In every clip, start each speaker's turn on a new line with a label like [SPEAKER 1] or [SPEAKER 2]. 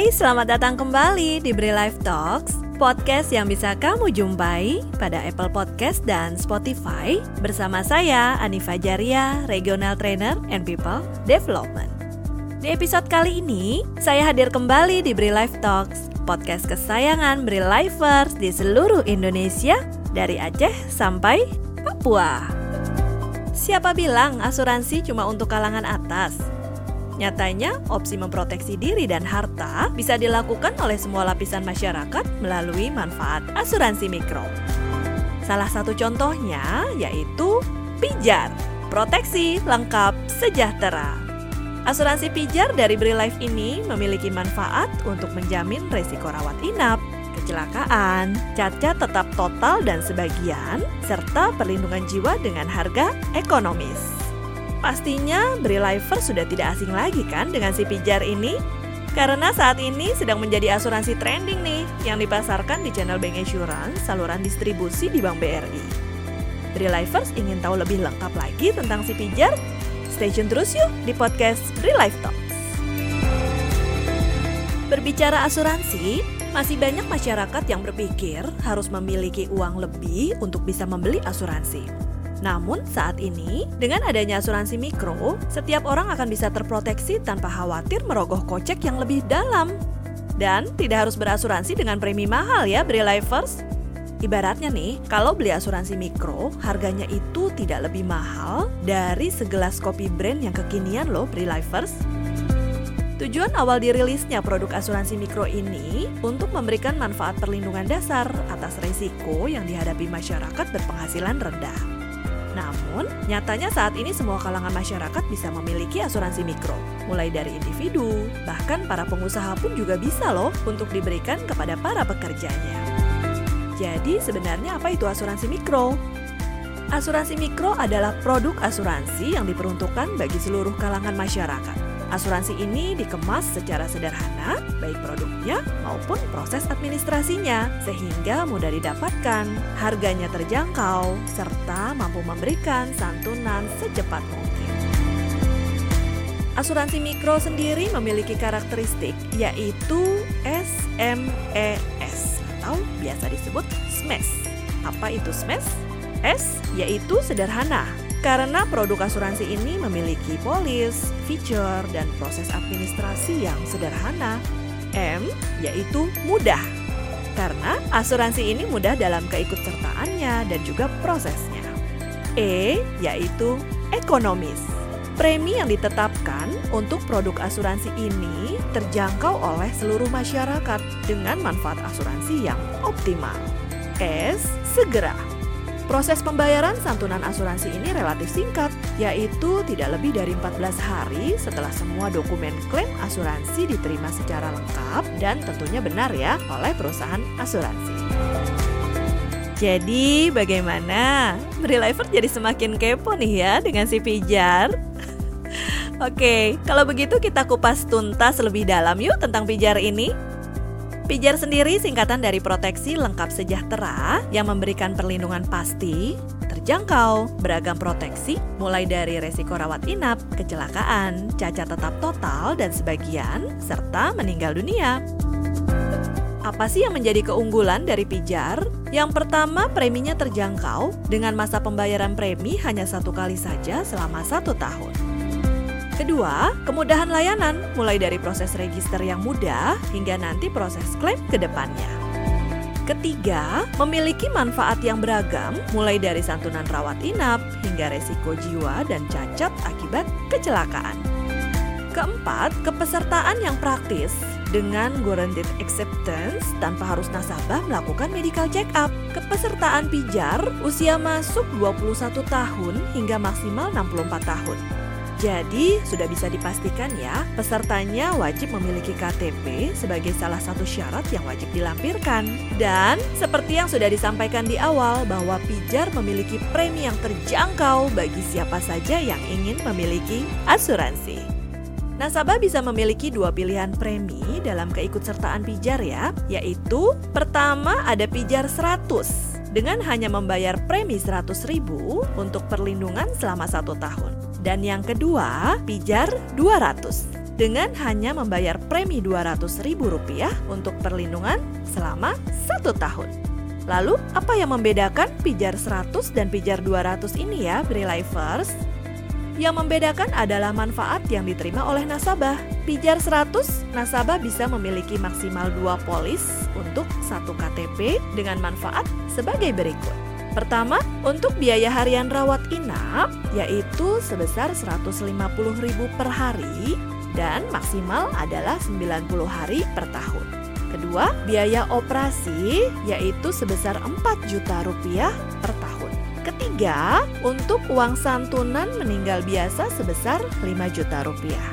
[SPEAKER 1] Hai, selamat datang kembali di Bri Life Talks, podcast yang bisa kamu jumpai pada Apple Podcast dan Spotify bersama saya Anifa Jaria, Regional Trainer and People Development. Di episode kali ini, saya hadir kembali di Bri Life Talks, podcast kesayangan Bri Lifers di seluruh Indonesia dari Aceh sampai Papua. Siapa bilang asuransi cuma untuk kalangan atas? Nyatanya, opsi memproteksi diri dan harta bisa dilakukan oleh semua lapisan masyarakat melalui manfaat asuransi mikro. Salah satu contohnya yaitu Pijar, proteksi lengkap sejahtera. Asuransi Pijar dari Bri Life ini memiliki manfaat untuk menjamin resiko rawat inap, kecelakaan, cacat tetap total dan sebagian, serta perlindungan jiwa dengan harga ekonomis. Pastinya Bri Lifer sudah tidak asing lagi kan dengan si pijar ini? Karena saat ini sedang menjadi asuransi trending nih yang dipasarkan di channel Bank Insurance, saluran distribusi di Bank BRI. Lifers ingin tahu lebih lengkap lagi tentang si pijar? Stay tune terus yuk di podcast Bri Life Talks. Berbicara asuransi, masih banyak masyarakat yang berpikir harus memiliki uang lebih untuk bisa membeli asuransi. Namun saat ini, dengan adanya asuransi mikro, setiap orang akan bisa terproteksi tanpa khawatir merogoh kocek yang lebih dalam. Dan tidak harus berasuransi dengan premi mahal ya, Bri Lifers. Ibaratnya nih, kalau beli asuransi mikro, harganya itu tidak lebih mahal dari segelas kopi brand yang kekinian loh, Bri Lifers. Tujuan awal dirilisnya produk asuransi mikro ini untuk memberikan manfaat perlindungan dasar atas risiko yang dihadapi masyarakat berpenghasilan rendah. Namun, nyatanya saat ini semua kalangan masyarakat bisa memiliki asuransi mikro, mulai dari individu, bahkan para pengusaha pun juga bisa loh untuk diberikan kepada para pekerjanya. Jadi sebenarnya apa itu asuransi mikro? Asuransi mikro adalah produk asuransi yang diperuntukkan bagi seluruh kalangan masyarakat Asuransi ini dikemas secara sederhana, baik produknya maupun proses administrasinya, sehingga mudah didapatkan, harganya terjangkau, serta mampu memberikan santunan secepat mungkin. Asuransi mikro sendiri memiliki karakteristik yaitu SMES atau biasa disebut SMES. Apa itu SMES? S yaitu sederhana, karena produk asuransi ini memiliki polis, feature, dan proses administrasi yang sederhana. M yaitu mudah. Karena asuransi ini mudah dalam keikutsertaannya dan juga prosesnya. E yaitu ekonomis. Premi yang ditetapkan untuk produk asuransi ini terjangkau oleh seluruh masyarakat dengan manfaat asuransi yang optimal. S segera Proses pembayaran santunan asuransi ini relatif singkat, yaitu tidak lebih dari 14 hari setelah semua dokumen klaim asuransi diterima secara lengkap dan tentunya benar ya oleh perusahaan asuransi. Jadi bagaimana? Lifer jadi semakin kepo nih ya dengan si pijar. Oke, kalau begitu kita kupas tuntas lebih dalam yuk tentang pijar ini. Pijar sendiri singkatan dari proteksi lengkap sejahtera yang memberikan perlindungan pasti, terjangkau, beragam proteksi, mulai dari resiko rawat inap, kecelakaan, cacat tetap total dan sebagian, serta meninggal dunia. Apa sih yang menjadi keunggulan dari Pijar? Yang pertama, preminya terjangkau dengan masa pembayaran premi hanya satu kali saja selama satu tahun. Kedua, kemudahan layanan, mulai dari proses register yang mudah hingga nanti proses klaim ke depannya. Ketiga, memiliki manfaat yang beragam, mulai dari santunan rawat inap hingga resiko jiwa dan cacat akibat kecelakaan. Keempat, kepesertaan yang praktis dengan guaranteed acceptance tanpa harus nasabah melakukan medical check up. Kepesertaan pijar usia masuk 21 tahun hingga maksimal 64 tahun. Jadi, sudah bisa dipastikan ya, pesertanya wajib memiliki KTP sebagai salah satu syarat yang wajib dilampirkan. Dan, seperti yang sudah disampaikan di awal bahwa Pijar memiliki premi yang terjangkau bagi siapa saja yang ingin memiliki asuransi. Nasabah bisa memiliki dua pilihan premi dalam keikutsertaan Pijar ya, yaitu pertama ada Pijar 100 dengan hanya membayar premi 100 ribu untuk perlindungan selama satu tahun. Dan yang kedua, pijar 200 dengan hanya membayar premi Rp200.000 untuk perlindungan selama satu tahun. Lalu, apa yang membedakan pijar 100 dan pijar 200 ini ya, Lifers? Yang membedakan adalah manfaat yang diterima oleh nasabah. Pijar 100, nasabah bisa memiliki maksimal dua polis untuk satu KTP dengan manfaat sebagai berikut. Pertama, untuk biaya harian rawat inap yaitu sebesar Rp150.000 per hari dan maksimal adalah 90 hari per tahun. Kedua, biaya operasi yaitu sebesar 4 juta rupiah per tahun. Ketiga, untuk uang santunan meninggal biasa sebesar 5 juta rupiah.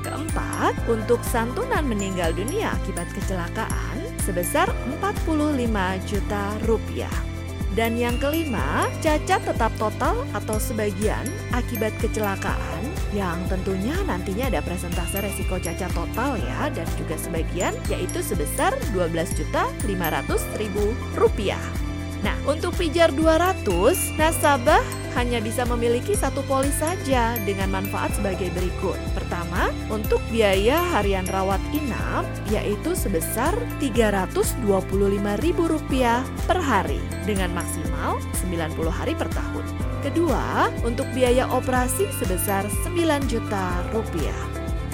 [SPEAKER 1] Keempat, untuk santunan meninggal dunia akibat kecelakaan sebesar 45 juta rupiah. Dan yang kelima, cacat tetap total atau sebagian akibat kecelakaan yang tentunya nantinya ada presentase resiko cacat total ya dan juga sebagian yaitu sebesar 12 juta 500 ribu rupiah. Nah, untuk pijar 200, nasabah hanya bisa memiliki satu polis saja dengan manfaat sebagai berikut. Pertama, untuk biaya harian rawat inap yaitu sebesar Rp325.000 per hari dengan maksimal 90 hari per tahun. Kedua, untuk biaya operasi sebesar 9 juta rupiah.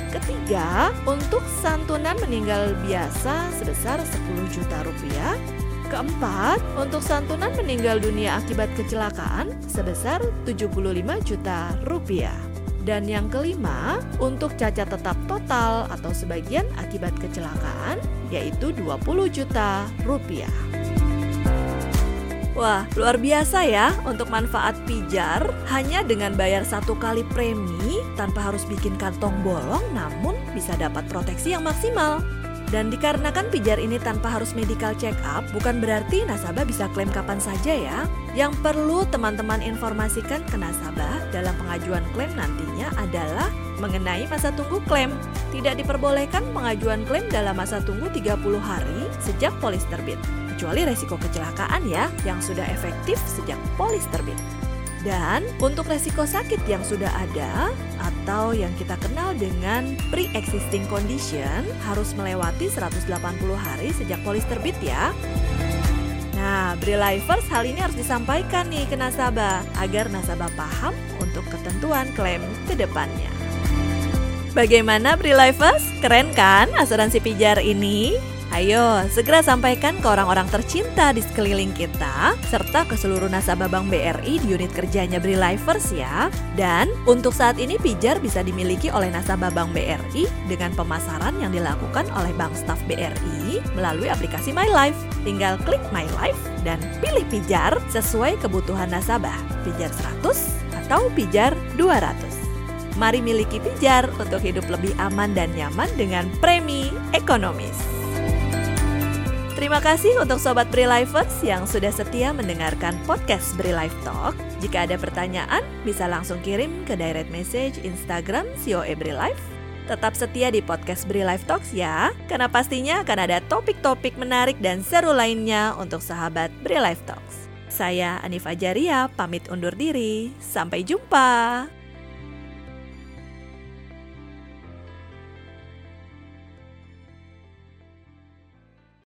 [SPEAKER 1] Ketiga, untuk santunan meninggal biasa sebesar 10 juta rupiah Keempat, untuk santunan meninggal dunia akibat kecelakaan sebesar 75 juta rupiah. Dan yang kelima, untuk cacat tetap total atau sebagian akibat kecelakaan yaitu 20 juta rupiah. Wah, luar biasa ya untuk manfaat pijar hanya dengan bayar satu kali premi tanpa harus bikin kantong bolong namun bisa dapat proteksi yang maksimal. Dan dikarenakan pijar ini tanpa harus medical check up, bukan berarti nasabah bisa klaim kapan saja ya. Yang perlu teman-teman informasikan ke nasabah dalam pengajuan klaim nantinya adalah mengenai masa tunggu klaim. Tidak diperbolehkan pengajuan klaim dalam masa tunggu 30 hari sejak polis terbit, kecuali resiko kecelakaan ya yang sudah efektif sejak polis terbit. Dan untuk resiko sakit yang sudah ada atau yang kita kenal dengan pre-existing condition harus melewati 180 hari sejak polis terbit ya. Nah, Lifers hal ini harus disampaikan nih ke nasabah agar nasabah paham untuk ketentuan klaim ke depannya. Bagaimana Lifers? Keren kan asuransi pijar ini? Ayo, segera sampaikan ke orang-orang tercinta di sekeliling kita, serta ke seluruh nasabah Bank BRI di unit kerjanya Bri Lifers ya. Dan untuk saat ini Pijar bisa dimiliki oleh nasabah Bank BRI dengan pemasaran yang dilakukan oleh Bank Staff BRI melalui aplikasi My Life. Tinggal klik My Life dan pilih Pijar sesuai kebutuhan nasabah, Pijar 100 atau Pijar 200. Mari miliki Pijar untuk hidup lebih aman dan nyaman dengan premi ekonomis. Terima kasih untuk Sobat Bri Lifers yang sudah setia mendengarkan podcast Bri Life Talk. Jika ada pertanyaan, bisa langsung kirim ke direct message Instagram COE Bri Life. Tetap setia di podcast Bri Life Talks ya, karena pastinya akan ada topik-topik menarik dan seru lainnya untuk sahabat Bri Life Talks. Saya Anif Ajaria, pamit undur diri. Sampai jumpa.